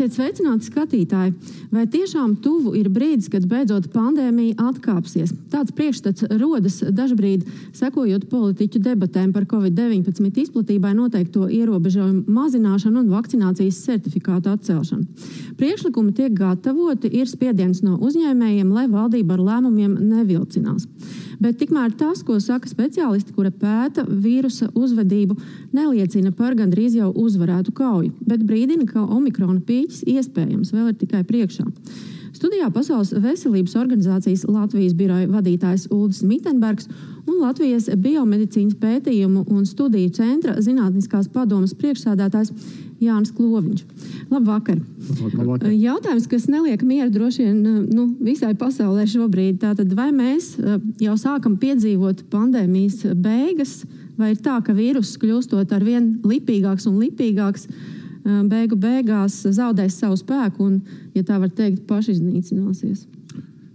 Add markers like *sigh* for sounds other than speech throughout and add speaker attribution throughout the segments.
Speaker 1: Esiet sveicināti, skatītāji! Vai tiešām tuvu ir brīdis, kad beidzot pandēmija atkāpsies? Tāds priekšstats rodas dažbrīd sekojot politiķu debatēm par covid-19 izplatībai noteikto ierobežojumu mazināšanu un vakcinācijas certifikātu atcelšanu. Priekšlikumi tiek gatavoti, ir spiediens no uzņēmējiem, lai valdība ar lēmumiem nevilcinās. Bet tikmēr tas, ko saka speciālisti, kura pēta vīrusa uzvedību, neliecina par gandrīz jau uzvarētu kauju, bet brīdina, ka omikrona pīķis iespējams vēl ir tikai priekšā. Studijā Pasaules veselības organizācijas Latvijas biroja vadītājs Ulris Mitenbergs un Latvijas biomedicīnas pētījumu un studiju centra zinātniskās padomas priekšsādātājs Jānis Kloviņš. Labvakar!
Speaker 2: Labvakar.
Speaker 1: Jautājums, kas neliek mieru droši vien nu, visai pasaulē šobrīd, tātad vai mēs jau sākam piedzīvot pandēmijas beigas, vai ir tā, ka vīruss kļūstot ar vien lipīgāks un lipīgāks, beigu beigās zaudēs savu spēku un, ja tā var teikt, pašiznīcināsies?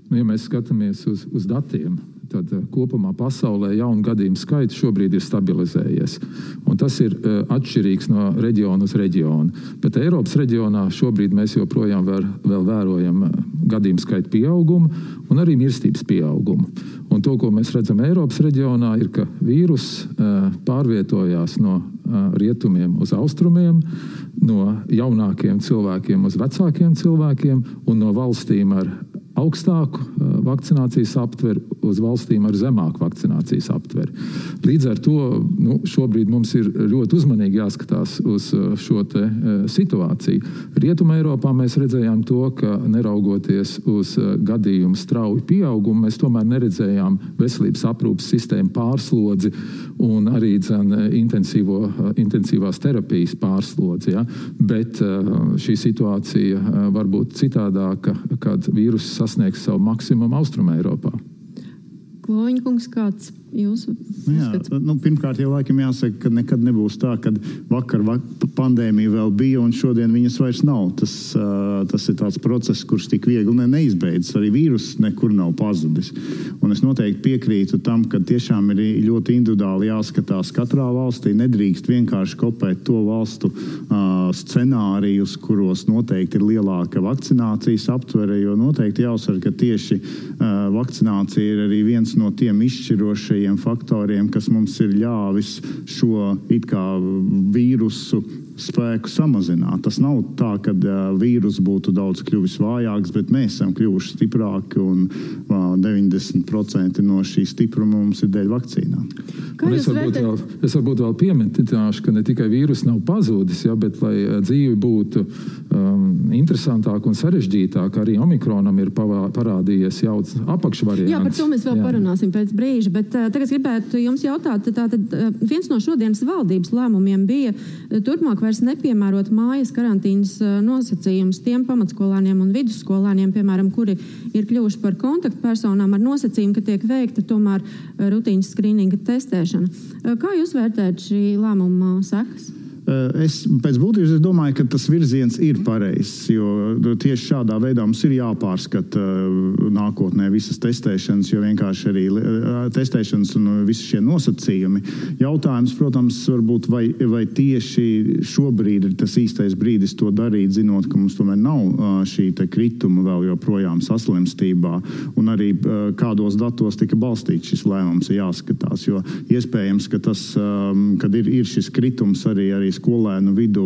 Speaker 2: Nu, ja mēs skatāmies uz, uz datiem, tad eh, kopumā pasaulē jaunu gadījumu skaits šobrīd ir stabilizējies. Un tas ir uh, atšķirīgs no reģiona uz reģionu. Bet Eiropas reģionā šobrīd mēs joprojām vēl, vēl vērojam eh, gadījumu skaitu pieaugumu un arī mirstības pieaugumu. Un to, ko mēs redzam Eiropas reģionā, ir, ka vīrus pārvietojās no rietumiem uz austrumiem, no jaunākiem cilvēkiem uz vecākiem cilvēkiem un no valstīm ar augstāku vakcinācijas aptveru uz valstīm ar zemāku vakcinācijas aptveru. Līdz ar to nu, šobrīd mums ir ļoti uzmanīgi jāskatās uz uh, šo te, uh, situāciju. Rietumē Eiropā mēs redzējām to, ka neraugoties uz gadījumu strauju pieaugumu, mēs tomēr neredzējām veselības aprūpas sistēmu pārslodzi un arī dzen, intensīvās terapijas pārslodzi. Ja? Bet šī situācija var būt citādāka, kad vīruss sasniegs savu maksimumu Austrumē Eiropā.
Speaker 1: Kloņkungs, kāds jūsu
Speaker 3: nu, jā, nu, pirmkārt, jau laikam jāsaka, ka nekad nebūs tā, ka vakar vak pandēmija vēl bija un šodien viņas vairs nav. Tas, uh, tas ir tāds process, kurš tik viegli ne, neizbeidzas. Arī vīruss nekur nav pazudis. Un es noteikti piekrītu tam, ka tiešām ir ļoti individuāli jāskatās katrā valstī. Nedrīkst vienkārši kopēt to valstu uh, scenārijus, kuros noteikti ir lielāka vakcinācijas aptvere, jo noteikti jāuzsver, ka tieši uh, vakcinācija ir arī viens no tiem izšķirošajiem faktoriem, kas mums ir ļāvis šo vīrusu spēku samazināt. Tas nav tā, ka uh, vīrus būtu daudz kļuvis vājāks, bet mēs esam kļuvuši stiprāki un uh, 90% no šī stipruma mums ir dēļ vakcīnām.
Speaker 2: Es varbūt, vēl, es varbūt vēl pieminēšu, ka ne tikai vīrus nav pazudis, ja, bet lai dzīve būtu um, interesantāka un sarežģītāka, arī omikronam ir pavā, parādījies jau apakšvariants.
Speaker 1: Jā, par to mēs vēl jā. parunāsim pēc brīža, bet uh, tagad gribētu jums jautāt, tātad uh, viens no šodienas valdības lēmumiem bija uh, turpmāk vairs nepiemērot mājas karantīnas nosacījumus tiem pamatskolāniem un vidusskolāniem, piemēram, kuri ir kļuvuši par kontaktpersonām ar nosacījumu, ka tiek veikta tomēr rutīnas skrīninga testēšana. Kā jūs vērtējat šī lēmuma sekas?
Speaker 3: Eh, es pēc būtības es domāju, ka tas virziens ir pareizs. Jo tieši šādā veidā mums ir jāpārskata eh, nākotnē visas testēšanas, jo vienkārši arī eh, testēšanas un visi šie nosacījumi. Jautājums, protams, varbūt vai, vai tieši šobrīd ir tas īstais brīdis to darīt, zinot, ka mums tomēr nav šī krituma vēl joprojām saslimstībā, un arī kādos datos tika balstīts šis lēmums, ir jāskatās. Jo iespējams, ka tas, kad ir, ir šis kritums arī, arī skolēnu vidū,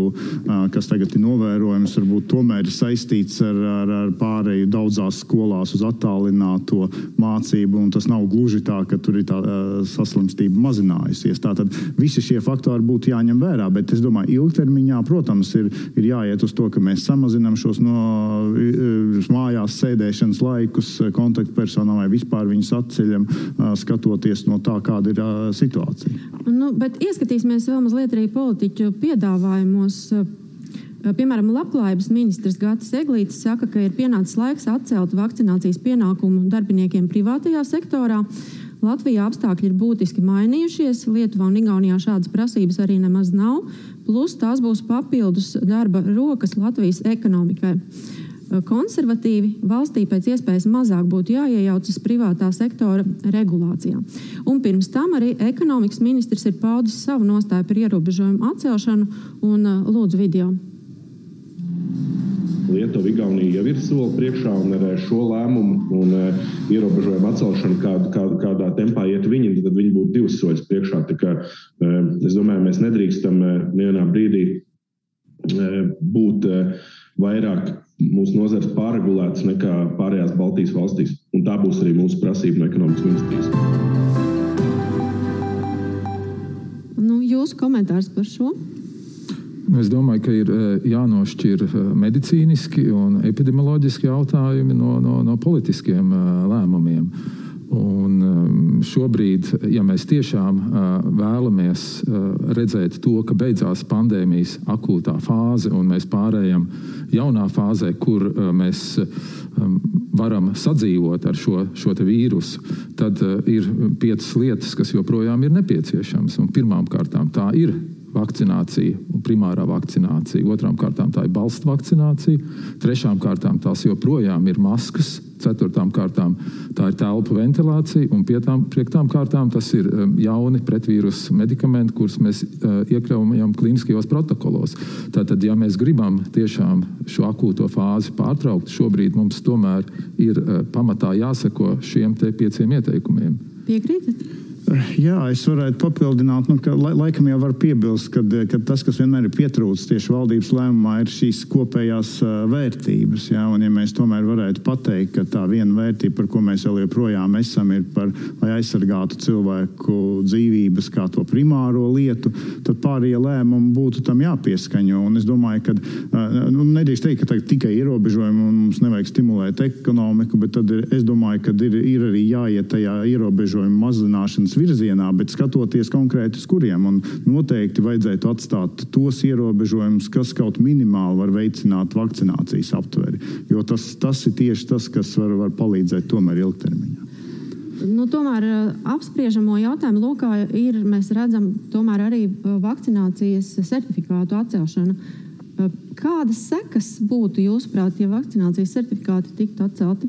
Speaker 3: kas tagad ir novērojams, varbūt tomēr ir saistīts ar, ar, ar pārēju daudzās skolās uz attālināto mācību. Tas nav gluži tā, ka tur ir tā saslimstība mazinājusies. Tātad visi šie faktori būtu jāņem vērā, bet es domāju, ilgtermiņā, protams, ir, ir jāiet uz to, ka mēs samazinām šos no mājās sēdēšanas laikus kontaktpersonām vai vispār viņus atceļam, skatoties no tā, kāda ir situācija.
Speaker 1: Nu, bet ieskatīsimies vēl mazliet arī politiķu piedāvājumos. Piemēram, Labklājības ministrs Gatis Eglītis saka, ka ir pienācis laiks atcelt vakcinācijas pienākumu darbiniekiem privātajā sektorā. Latvijā apstākļi ir būtiski mainījušies. Lietuvā un Igaunijā šādas prasības arī nemaz nav. Plus tās būs papildus darba rokas Latvijas ekonomikai konservatīvi, valstī pēc iespējas mazāk būtu jāiejaucas privātā sektora regulācijā. Un pirms tam arī ekonomikas ministrs ir paudis savu nostāju par ierobežojumu atcelšanu un lūdzu video.
Speaker 4: Lietuva, Igaunija jau ir soli priekšā un ar šo lēmumu un ierobežojumu atcelšanu, kād, kād, kādā tempā iet viņi, tad viņi būtu divus soļus priekšā. Tā kā, es domāju, mēs nedrīkstam nevienā brīdī būt vairāk mūsu nozares pārregulētas nekā pārējās Baltijas valstīs. Un tā būs arī mūsu prasība no ekonomikas ministrijas.
Speaker 1: Nu, jūsu komentārs par šo?
Speaker 2: Nu, es domāju, ka ir jānošķir medicīniski un epidemioloģiski jautājumi no, no, no politiskiem lēmumiem. Un šobrīd, ja mēs tiešām vēlamies redzēt to, ka beidzās pandēmijas akūtā fāze un mēs pārējām jaunā fāzē, kur mēs varam sadzīvot ar šo, šo vīrusu, tad ir piecas lietas, kas joprojām ir nepieciešamas. Pirmkārt, tā ir vakcinācija, primārā vakcinācija, otrām kārtām tā ir balsta vakcinācija, trešām kārtām tās joprojām ir maskas, ceturtām kārtām tā ir telpu ventilācija, un pietām, piektām kārtām tas ir um, jauni pretvīrusu medikamenti, kurus mēs uh, iekļaujam klīniskajos protokolos. Tātad, ja mēs gribam tiešām šo akūto fāzi pārtraukt, šobrīd mums tomēr ir uh, pamatā jāseko šiem pieciem ieteikumiem.
Speaker 1: Piekrītat?
Speaker 3: Jā, es varētu papildināt, nu, ka laikam jau var piebilst, ka, ka tas, kas vienmēr ir pietrūcis tieši valdības lēmumā, ir šīs kopējās vērtības. Jā, un, ja mēs tomēr varētu pateikt, ka tā viena vērtība, par ko mēs vēl joprojām esam, ir par, lai aizsargātu cilvēku dzīvības kā to primāro lietu, tad pārējie lēmumi būtu tam jāpieskaņo. Un es domāju, ka nu, nedrīkst teikt, ka tikai ierobežojumi un mums nevajag stimulēt ekonomiku, bet tad ir, es domāju, ka ir, ir arī jāiet tajā ierobežojumu mazināšanas virzienā, bet skatoties konkrēti uz kuriem. Un noteikti vajadzētu atstāt tos ierobežojumus, kas kaut minimāli var veicināt vakcinācijas aptveri. Jo tas, tas ir tieši tas, kas var, var palīdzēt tomēr ilgtermiņā.
Speaker 1: Nu, tomēr eh, apspriežamo jautājumu lokā ir, mēs redzam, arī eh, vakcinācijas certifikātu atcelšana. Kādas sekas būtu, jūsuprāt, ja vakcinācijas certifikāti tiktu atcelti?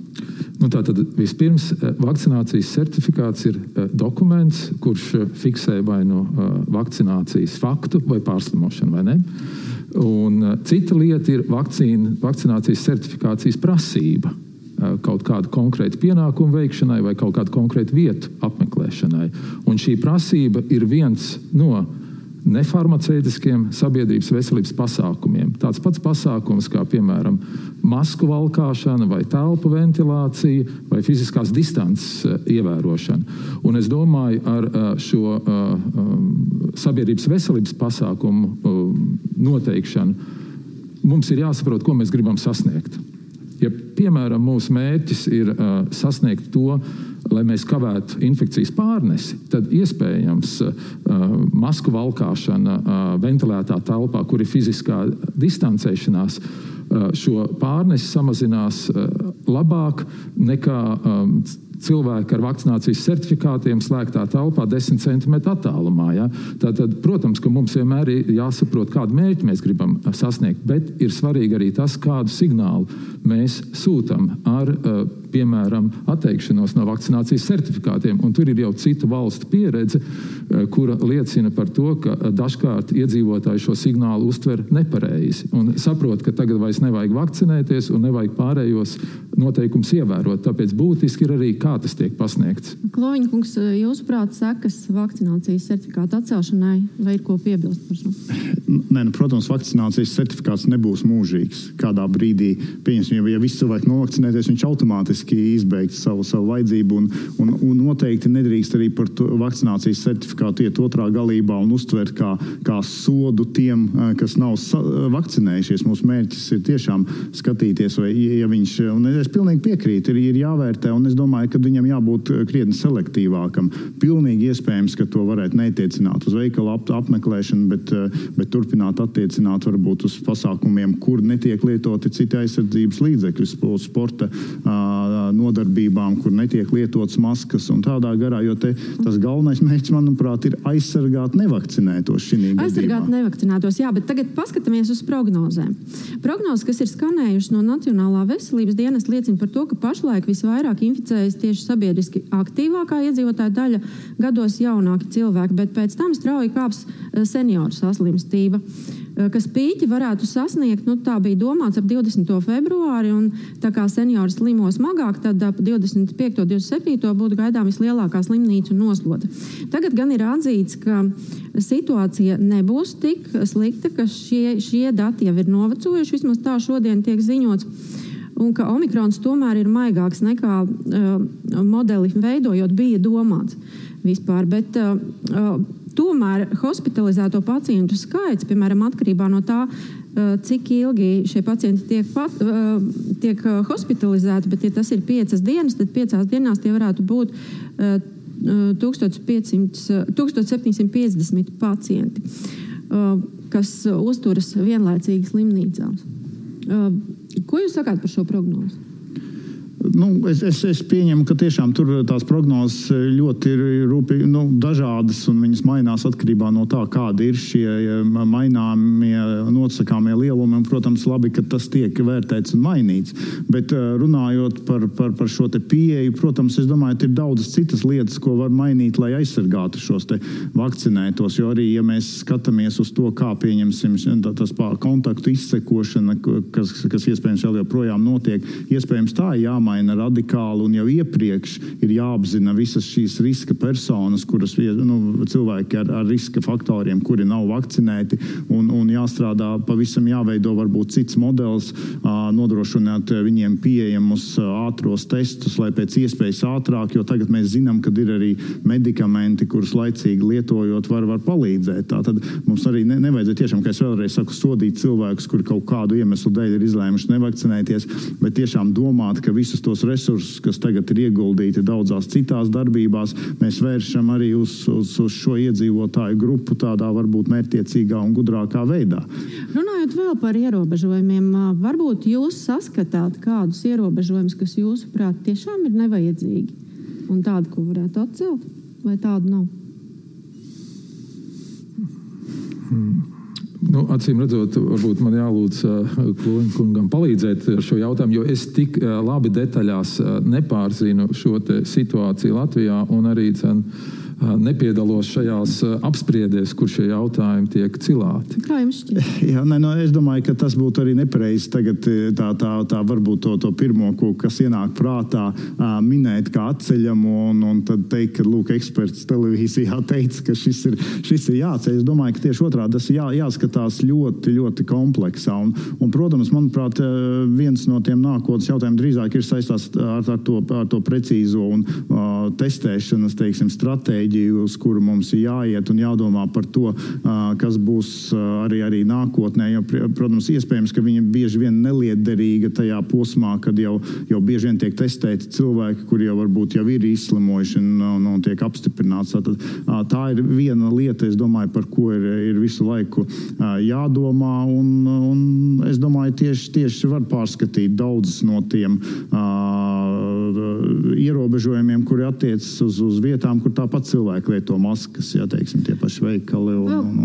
Speaker 2: Nu, Tātad vispirms vakcinācijas certifikāts ir dokuments, kurš fiksē vai nu vakcinācijas faktu vai pārslimošanu. Vai ne? Un cita lieta ir vakcīna, vakcinācijas certifikācijas prasība kaut kādu konkrētu pienākumu veikšanai vai kaut kādu konkrētu vietu apmeklēšanai. Un šī prasība ir viens no nefarmaceitiskiem sabiedrības veselības pasākumiem. Tāds pats pasākums kā, piemēram, masku valkāšana, vai telpu ventilācija, vai fiziskās distances eh, ievērošana. Un es domāju, ar eh, šo um, sabiedrības veselības pasākumu noteikšanu mums ir jāsaprot, ko mēs gribam sasniegt. Ja, piemēram, mūsu mērķis ir sasniegt to, lai mēs kavētu infekcijas pārnesi, tad iespējams uh, masku valkāšana uh, ventilētā telpā, kur ir fiziskā distancēšanās, uh, šo pārnesi samazinās labāk nekā um, cilvēki ar vakcinācijas certifikātiem slēgtā telpā, 10 cm attālumā. Ja? Tātad, protams, ka mums vienmēr ir jāsaprot, kādu mērķi mēs gribam sasniegt, bet ir svarīgi arī tas, kādu signālu mēs sūtām ar uh, piemēram, atteikšanos no vakcinācijas certifikātiem. Un tur ir jau citu valstu pieredze, eh, kura liecina par to, ka eh, dažkārt iedzīvotāji šo signālu uztver nepareizi un saprot, ka tagad vairs nevajag vakcinēties un nevajag pārējos noteikumus ievērot. Tāpēc būtiski ir arī, kā tas tiek pasniegts.
Speaker 1: Kloņkungs, eh, jūsuprāt, sekas vakcinācijas certifikāta atcelšanai vai ir ko piebilst par šo?
Speaker 3: Nē, nu, protams, vakcinācijas certifikāts nebūs mūžīgs. Kādā brīdī, pieņemsim, ja, ja visi cilvēki novakcinēties, viņš automātiski lieliski izbeigt savu, savu vajadzību. Un, un, un noteikti nedrīkst arī par vakcinācijas certifikātu iet otrā galībā un uztvert kā, kā sodu tiem, kas nav vakcinējušies. Mūsu mērķis ir tiešām skatīties, vai ja viņš, un es pilnīgi piekrītu, ir, ir jāvērtē, un es domāju, ka viņam jābūt krietni selektīvākam. Pilnīgi iespējams, ka to varētu neatiecināt uz veikalu ap, apmeklēšanu, bet, bet turpināt attiecināt varbūt uz pasākumiem, kur netiek lietoti citi aizsardzības līdzekļi, sporta nodarbībām, kur netiek lietotas maskas un tādā garā. Jo te, tas galvenais mērķis, manuprāt, ir aizsargāt nevakcinētos.
Speaker 1: Aizsargāt gadījumā. nevakcinētos, jā, bet tagad paskatāmies uz prognozēm. Prognozes, kas ir skanējušas no Nacionālā veselības dienas, liecina par to, ka pašlaik visvairāk inficējas tieši sabiedriski aktīvākā iedzīvotāja daļa, gados jaunāki cilvēki, bet pēc tam strauji kāps senioru saslimstība. Ka spīķi varētu sasniegt, nu, tā bija domāts ap 20. februāri, un tā kā seniori slimo smagāk, tad ap 25. un 27. būtu gaidām vislielākā slimnīca un nosloda. Tagad gan ir atzīts, ka situācija nebūs tik slikta, ka šie, šie dati jau ir novecojuši, vismaz tā šodien tiek ziņots un ka omikrons tomēr ir maigāks nekā uh, modeli veidojot bija domāts vispār. Bet, uh, uh, tomēr hospitalizēto pacientu skaits, piemēram, atkarībā no tā, uh, cik ilgi šie pacienti tiek, pat, uh, tiek uh, hospitalizēti, bet, ja tas ir piecas dienas, tad piecās dienās tie varētu būt 1500, 1750 pacienti, kas uzturas vienlaicīgi slimnīcās. Ko jūs sakāt par šo prognozi?
Speaker 3: Nu, es, es, es pieņemu, ka tiešām tur tās prognozes ļoti ir rūpīgi, nu, dažādas un viņas mainās atkarībā no tā, kādi ir šie maināmie, nosakāmie lielumi. Un, protams, labi, ka tas tiek vērtēts un mainīts. Bet eh, runājot par, par, par šo pieeju, protams, es domāju, ka ir daudzas citas lietas, ko var mainīt, lai aizsargātu šos vakcinētos. Jo arī, ja mēs skatāmies uz to, kā pieņemsim tas kontaktu izsekošana, kas, kas iespējams vēl joprojām notiek, iespējams tā jāmaina jāmaina radikāli, un jau iepriekš ir jāapzina visas šīs riska personas, kuras nu, cilvēki ar, ar riska faktoriem, kuri nav vakcinēti, un, un jāstrādā pavisam jāveido varbūt cits modelis, nodrošināt viņiem pieejamus ātros testus, lai pēc iespējas ātrāk, jo tagad mēs zinām, ka ir arī medikamenti, kurus laicīgi lietojot, var, var palīdzēt. Tātad mums arī ne, nevajadzētu tiešām, kā es vēlreiz saku, sodīt cilvēkus, kuri kaut kādu iemeslu dēļ ir izlēmuši nevakcinēties, bet tiešām domāt, ka visus tos resursus, kas tagad ir ieguldīti daudzās citās darbībās, mēs vēršam arī uz, uz, uz šo iedzīvotāju grupu tādā varbūt mērķiecīgā un gudrākā veidā.
Speaker 1: Runājot vēl par ierobežojumiem, varbūt jūs saskatāt kādus ierobežojumus, kas jūsuprāt tiešām ir nevajadzīgi un tādu, ko varētu atcelt, vai tādu nav?
Speaker 2: Hmm. Nu, acīm redzot, varbūt man jālūdz uh, kungam palīdzēt ar šo jautājumu, jo es tik uh, labi detaļās uh, nepārzinu šo situāciju Latvijā un arī cenu nepiedalos šajās apspriedēs, kur šie jautājumi tiek cilāti.
Speaker 1: Kā jums šķiet? *laughs*
Speaker 3: Jā, ne, no, es domāju, ka tas būtu arī nepareizi tagad tā, tā, tā varbūt to, to pirmo, ko, kas ienāk prātā, minēt kā atceļamu un, un tad teikt, ka, lūk, eksperts televīzijā *laughs* teica, ka šis ir, šis ir jāceļ. Es domāju, ka tieši otrādi tas jā, jāskatās ļoti, ļoti kompleksā. Un, un, protams, manuprāt, viens no tiem nākotnes jautājumiem drīzāk ir saistās ar, ar, to, ar to precīzo un uh, testēšanas, teiksim, stratēģiju uz kuru mums ir jāiet un jādomā par to, kas būs arī, arī nākotnē. Jo, protams, iespējams, ka viņa bieži vien neliederīga tajā posmā, kad jau, jau bieži vien tiek testēti cilvēki, kuri jau varbūt jau ir izslimojuši un, un, un tiek apstiprināts. Tātad, tā ir viena lieta, domāju, par ko ir, ir visu laiku jādomā. Un, un es domāju, tieši, tieši var pārskatīt daudzas no tiem uh, ierobežojumiem, kuri attiecas uz, uz vietām, kur tāpat cilvēki lieto maskas, ja teiksim, tie paši veikali.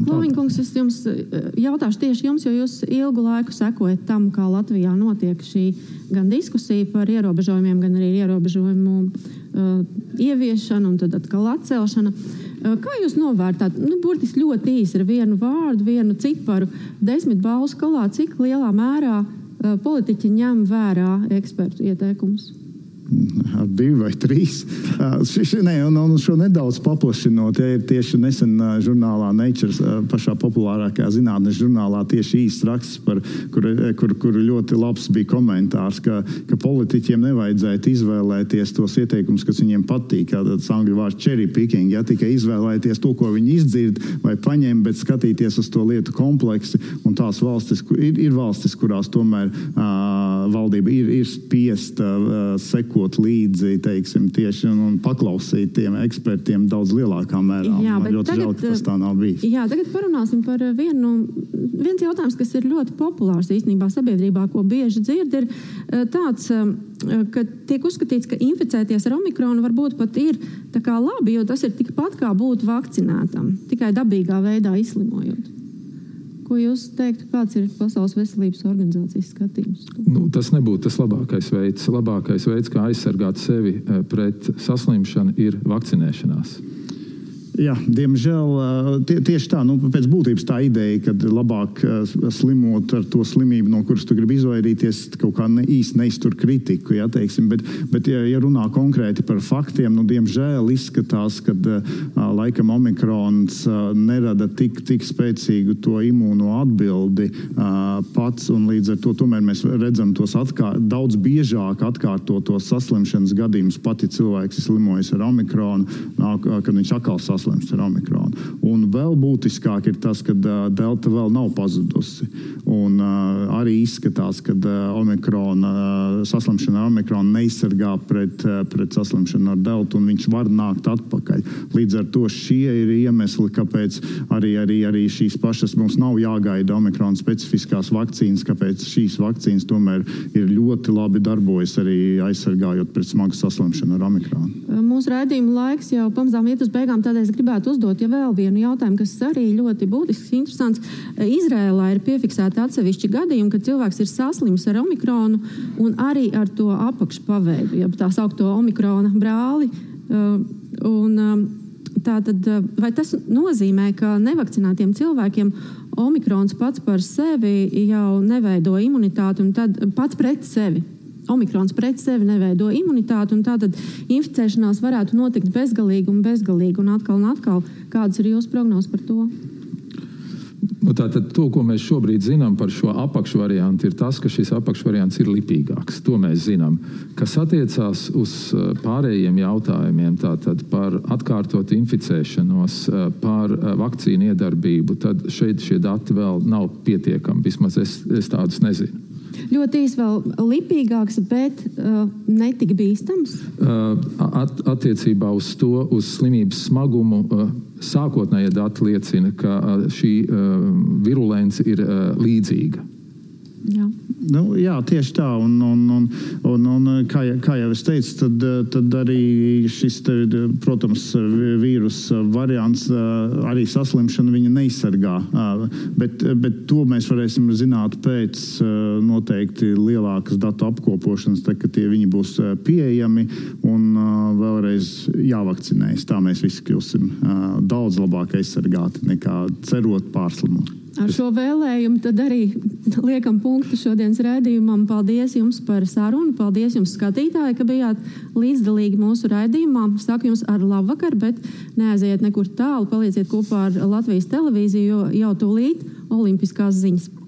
Speaker 1: Loviņkungs, es jums eh, jautāšu tieši jums, jo jūs ilgu laiku sekojat tam, kā Latvijā notiek šī gan diskusija par ierobežojumiem, gan arī ierobežojumu uh, ieviešanu un tad atkal atcelšanu. Uh, kā jūs novērtējat? Nu, burtiski ļoti īsi ar vienu vārdu, vienu ciparu, desmit balvu skalā, cik lielā mērā uh, politiķi ņem vērā ekspertu ieteikumus?
Speaker 3: Ar divu vai trīs. Ši, ne, un, un šo nedaudz paplašinot, ja ir tieši nesen žurnālā Nature, pašā populārākajā zinātnes žurnālā, tieši īsts raksts, par, kur, kur, kur ļoti labs bija komentārs, ka, ka politiķiem nevajadzētu izvēlēties tos ieteikumus, kas viņiem patīk. Tas angļu vārds cherry picking, ja tikai izvēlēties to, ko viņi izdzird vai paņem, bet skatīties uz to lietu kompleksi. Un tās valstis, ir, ir valstis, kurās tomēr uh, valdība ir, ir spiesta uh, sekot līdzi teiksim, tieši un, un paklausīt tiem ekspertiem daudz lielākā mērā. Jā, Man ļoti tagad, žēl, ka tas tā nav bijis.
Speaker 1: Jā, tagad parunāsim par vienu. Viens jautājums, kas ir ļoti populārs īstenībā sabiedrībā, ko bieži dzird, ir tāds, eh, ka tiek uzskatīts, ka inficēties ar omikronu varbūt pat ir labi, jo tas ir tikpat kā būt vakcinētam, tikai dabīgā veidā izslimojot. Ko jūs teiktu, kāds ir Pasaules veselības organizācijas skatījums?
Speaker 2: Nu, tas nebūtu tas labākais veids. Labākais veids, kā aizsargāt sevi eh, pret saslimšanu, ir vakcinēšanās.
Speaker 3: Jā, diemžēl tie, tieši tā, nu, pēc būtības tā ideja, ka labāk slimot ar to slimību, no kuras tu gribi izvairīties, kaut kā ne, īsti neiztur kritiku. Ja, teiksim, bet, bet ja, runā konkrēti par faktiem, nu, diemžēl izskatās, ka laikam omikrons nerada tik, tik spēcīgu to imūno atbildi pats, līdz ar to mēs redzam tos atkār, daudz biežāk atkārtotos saslimšanas gadījumus. Pati cilvēks ir slimojis ar omikronu, kad viņš atkal saslimst saslimst ar omikronu. Un vēl būtiskāk ir tas, ka delta vēl nav pazudusi. Un, uh, arī izskatās, ka uh, omikrona, uh, saslimšana ar omikronu neizsargā pret, uh, pret saslimšanu ar deltu, un viņš var nākt atpakaļ. Līdz ar to šie ir iemesli, kāpēc arī, arī, arī šīs pašas mums nav jāgaida omikrona specifiskās vakcīnas, kāpēc šīs vakcīnas tomēr ir ļoti labi darbojas arī aizsargājot pret smagu saslimšanu ar omikronu.
Speaker 1: Mūsu raidījuma laiks jau pamazām iet uz beigām, tādēļ gribētu uzdot ja vēl vienu jautājumu, kas arī ļoti būtisks, interesants. Izrēlā ir piefiksēti atsevišķi gadījumi, kad cilvēks ir saslims ar omikronu un arī ar to apakšpaveidu, jeb tā saukto omikrona brāli. Uh, un, um, Tātad, uh, vai tas nozīmē, ka nevakcinētiem cilvēkiem omikrons pats par sevi jau neveido imunitāti un tad pats pret sevi Omikrons pret sevi neveido imunitāti, un tātad inficēšanās varētu notikt bezgalīgi un bezgalīgi, un atkal un atkal. Kādas ir jūsu prognozes par to?
Speaker 2: Nu, tātad to, ko mēs šobrīd zinām par šo apakšvariantu, ir tas, ka šis apakšvariants ir lipīgāks. To mēs zinām. Kas attiecās uz uh, pārējiem jautājumiem, tātad par atkārtotu inficēšanos, uh, par uh, vakcīnu iedarbību, tad šeit šie dati vēl nav pietiekami. Vismaz es, es tādus nezinu.
Speaker 1: Ļoti īsi vēl lipīgāks, bet uh, netik bīstams.
Speaker 2: Uh, at, attiecībā uz to, uz slimības smagumu, uh, sākotnējie dati liecina, ka uh, šī uh, virulence ir uh, līdzīga.
Speaker 3: Jā. Nu, jā, tieši tā. Un, un, un, un, un kā, kā jau es teicu, tad, tad arī šis, te, protams, vīrusu variants, arī saslimšana viņa neizsargā. Bet, bet to mēs varēsim zināt pēc noteikti lielākas datu apkopošanas, tad, kad tie viņi būs pieejami un vēlreiz jāvakcinējas. Tā mēs visi kļūsim daudz labāk aizsargāti nekā cerot pārslimot.
Speaker 1: Ar šo vēlējumu arī liekam punktu šodienas raidījumam. Paldies jums par sarunu. Paldies jums, skatītāji, ka bijāt līdzdalīgi mūsu raidījumā. Saku jums ar labu vakaru, bet neaiziet nekur tālu. Palieciet kopā ar Latvijas televīziju, jo jau tūlīt Olimpiskās ziņas.